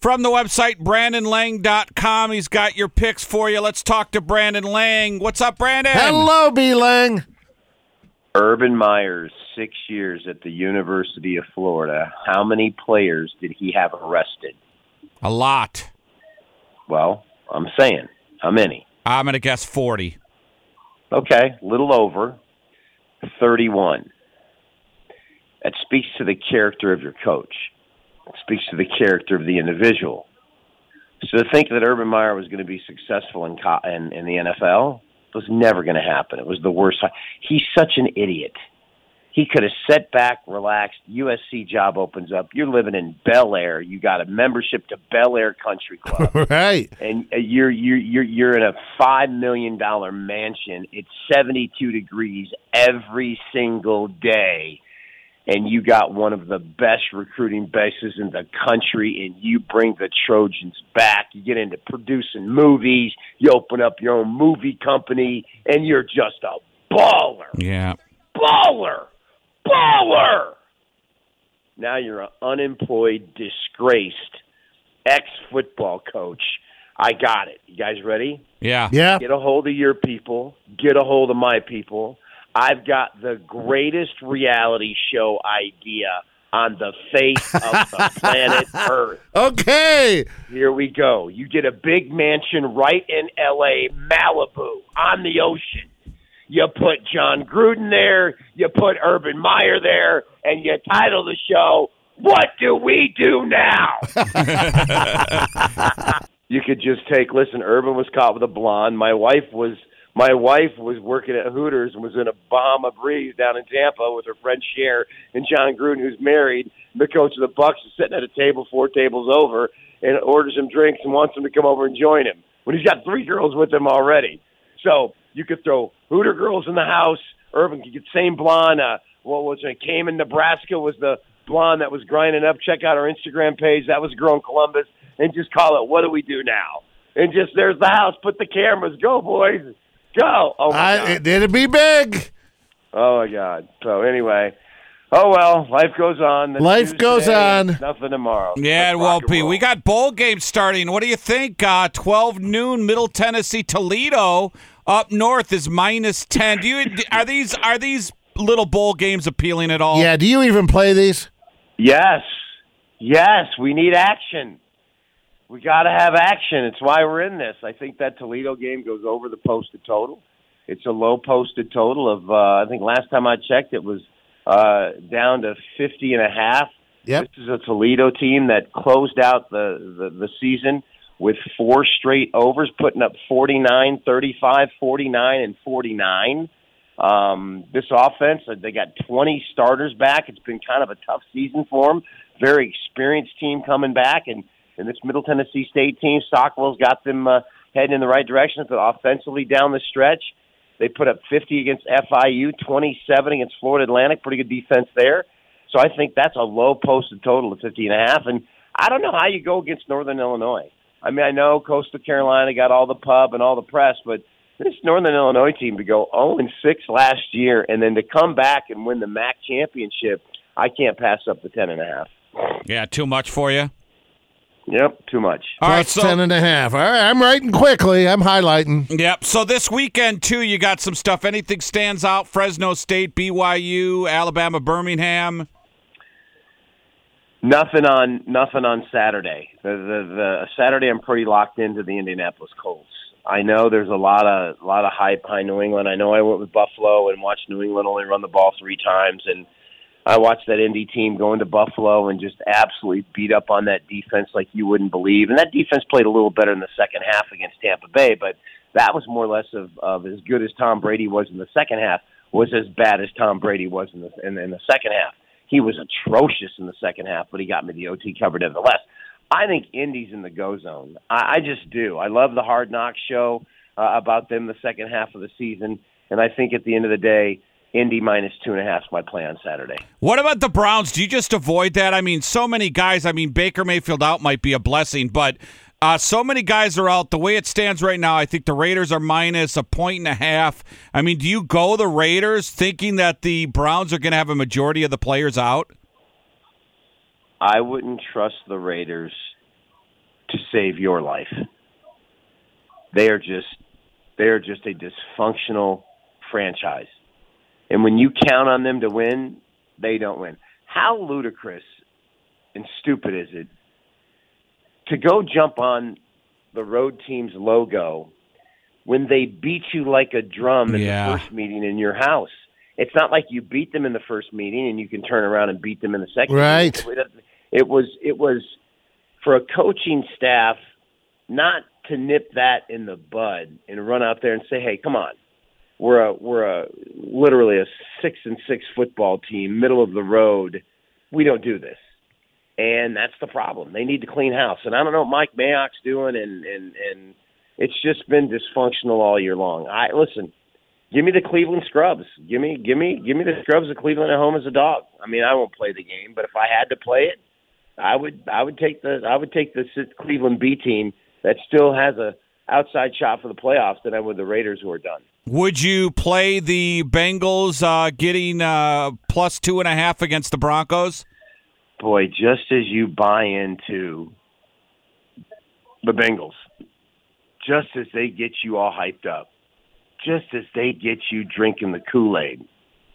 From the website BrandonLang.com, he's got your picks for you. Let's talk to Brandon Lang. What's up, Brandon? Hello, B Lang. Urban Myers, six years at the University of Florida. How many players did he have arrested? A lot. Well, I'm saying, how many? I'm going to guess 40. Okay, little over 31. That speaks to the character of your coach. Speaks to the character of the individual. So to think that Urban Meyer was going to be successful in co- in, in the NFL was never going to happen. It was the worst. He's such an idiot. He could have sat back, relaxed. USC job opens up. You're living in Bel Air. You got a membership to Bel Air Country Club right. and uh, you're you're you're you're in a five million dollar mansion. It's seventy two degrees every single day, and you got one of the best recruiting bases in the country, and you bring the Trojans back. You get into producing movies. You open up your own movie company, and you're just a baller, Yeah. baller, baller. Now you're an unemployed, disgraced ex football coach. I got it. You guys ready? Yeah. Yeah. Get a hold of your people. Get a hold of my people. I've got the greatest reality show idea on the face of the planet Earth. Okay. Here we go. You get a big mansion right in LA, Malibu, on the ocean. You put Jon Gruden there, you put Urban Meyer there, and you title the show, What Do We Do Now? you could just take listen, Urban was caught with a blonde. My wife was my wife was working at Hooters and was in a Bahama breeze down in Tampa with her friend Cher and Jon Gruden, who's married. The coach of the Bucks is sitting at a table four tables over and orders him drinks and wants him to come over and join him when he's got three girls with him already. So you could throw Hooter girls in the house. Urban could get same blonde. Uh, what was it? Came in Nebraska was the blonde that was grinding up. Check out our Instagram page. That was in Columbus. And just call it, what do we do now? And just, there's the house. Put the cameras. Go, boys. Go. Oh, my I, God. it, it'd be big. Oh, my God. So, anyway. Oh, well, life goes on. It's Life goes on. Nothing tomorrow. Yeah, Let's well, rock and Pete, roll. we got bowl games starting. What do you think? Uh, 12 noon, Middle Tennessee, Toledo. Up north is minus 10. Do you are these are these little bowl games appealing at all? Yeah. Do you even play these? Yes. Yes, we need action. We got to have action. It's why we're in this. I think that Toledo game goes over the posted total. It's a low posted total of, uh, I think last time I checked, it was uh, down to 50 and a half. Yep. This is a Toledo team that closed out the, the, the season with four straight overs, putting up 49, 35, 49, and 49. Um, this offense, uh, they got 20 starters back. It's been kind of a tough season for them. Very experienced team coming back, and, and this Middle Tennessee State team, Stockstill's got them uh, heading in the right direction. But offensively down the stretch, they put up 50 against FIU, 27 against Florida Atlantic. Pretty good defense there. So I think that's a low posted total of 50 and a half. And I don't know how you go against Northern Illinois. I mean, I know Coastal Carolina got all the pub and all the press, but this Northern Illinois team to go 0 and 6 last year and then to come back and win the MAC championship, I can't pass up the 10 and a half. Yeah, too much for you. Yep, too much. All right, Plus so 10 and a half. All right. I'm writing quickly. I'm highlighting. Yep. So this weekend too, you got some stuff. Anything stands out? Fresno State, BYU, Alabama, Birmingham. Nothing on nothing on Saturday. The, the the Saturday I'm pretty locked into the Indianapolis Colts. I know there's a lot of a lot of hype behind New England. I know I went with Buffalo and watched New England only run the ball three times, and I watched that Indy team go into Buffalo and just absolutely beat up on that defense like you wouldn't believe. And that defense played a little better in the second half against Tampa Bay, but that was more or less of, of as good as Tom Brady was in the second half was as bad as Tom Brady was in the in, in the second half. He was atrocious in the second half, but he got me the OT cover nevertheless. I think Indy's in the go zone. I, I just do. I love the Hard Knocks show uh, about them the second half of the season, and I think at the end of the day, Indy minus two and a half is my play on Saturday. What about the Browns? Do you just avoid that? I mean, so many guys. I mean, Baker Mayfield out might be a blessing, but uh, so many guys are out. The way it stands right now, I think the Raiders are minus a point and a half. I mean, do you go the Raiders thinking that the Browns are going to have a majority of the players out? I wouldn't trust the Raiders to save your life. They are just they are just a dysfunctional franchise. And when you count on them to win, they don't win. How ludicrous and stupid is it to go jump on the road team's logo when they beat you like a drum in Yeah. the first meeting in your house? It's not like you beat them in the first meeting and you can turn around and beat them in the second. Right. meeting. It was it was for a coaching staff not to nip that in the bud and run out there and say, "Hey, come on, we're a we're a literally a six and six football team, middle of the road. We don't do this." And that's the problem. They need to clean house. And I don't know what Mike Mayock's doing, and and and it's just been dysfunctional all year long. I listen. Give me the Cleveland Scrubs. Give me, give me, give me the Scrubs of Cleveland at home as a dog. I mean, I won't play the game, but if I had to play it, I would I would take the I would take the Cleveland B team that still has a outside shot for the playoffs than I would the Raiders who are done. Would you play the Bengals uh, getting uh, plus two and a half against the Broncos? Boy, just as you buy into the Bengals, just as they get you all hyped up, just as they get you drinking the Kool-Aid,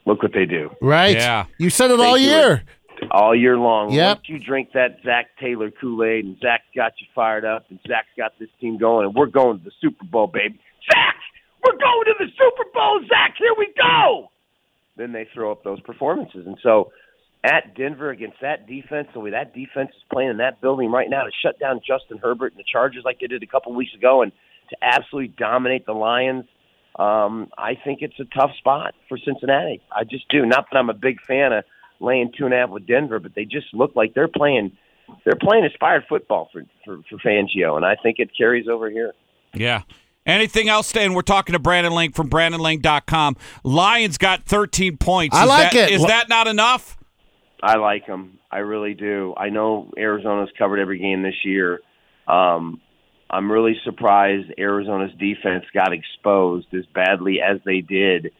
look what they do. Right. Yeah. You said it They all do year. all year long. Yep. Once you drink that Zac Taylor Kool Aid and Zac's got you fired up and Zac's got this team going and we're going to the Super Bowl, baby. Zac, we're going to the Super Bowl, Zac. Here we go. Then they throw up those performances, and so at Denver against that defense, the way that defense is playing in that building right now to shut down Justin Herbert and the Chargers like they did a couple weeks ago, and to absolutely dominate the Lions. Um, I think it's a tough spot for Cincinnati. I just do. Not that I'm a big fan of laying two and a half with Denver, but they just look like they're playing they're playing inspired football for for, for Fangio, and I think it carries over here. Yeah. Anything else, Stan? We're talking to Brandon Lang from BrandonLang.com. Lions got 13 points. I Is like that- it. Is Lo- that not enough? I like them. I really do. I know Arizona's covered every game this year. Um, I'm really surprised Arizona's defense got exposed as badly as they did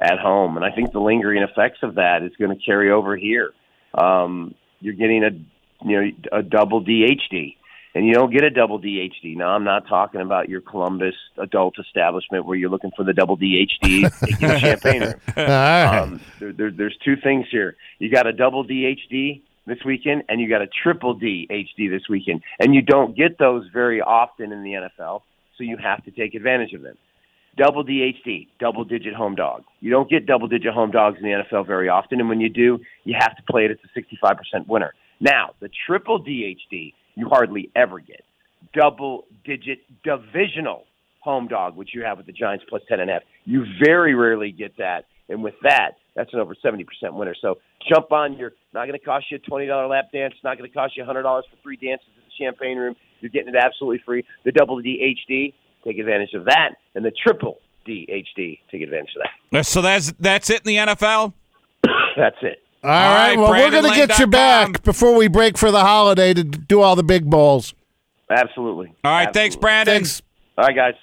at home, and I think the lingering effects of that is going to carry over here. Um, you're getting a you know a double DHD, and you don't get a double DHD. Now, I'm not talking about your Columbus adult establishment where you're looking for the double DHD taking a champagne room. Right. Um, there, there, there's two things here. You got a double DHD this weekend, and you got a triple DHD this weekend, and you don't get those very often in the NFL, so you have to take advantage of them. Double DHD, double digit home dog. You don't get double digit home dogs in the NFL very often, and when you do, you have to play it as a 65% winner. Now, the triple DHD, you hardly ever get. Double digit divisional home dog, which you have with the Giants plus 10.5. You very rarely get that. And with that, that's an over 70% winner. So jump on You're not going to cost you a $20 lap dance, It's not going to cost you $100 for three dances at the champagne room. You're getting it absolutely free. The double DHD, take advantage of that. And the triple DHD, take advantage of that. So that's that's it in the NFL. That's it. All right. right, Well, we're going to get you back before we break for the holiday to do all the big bowls. Absolutely. All right, thanks, Absolutely. Brandon. Thanks. All right, guys.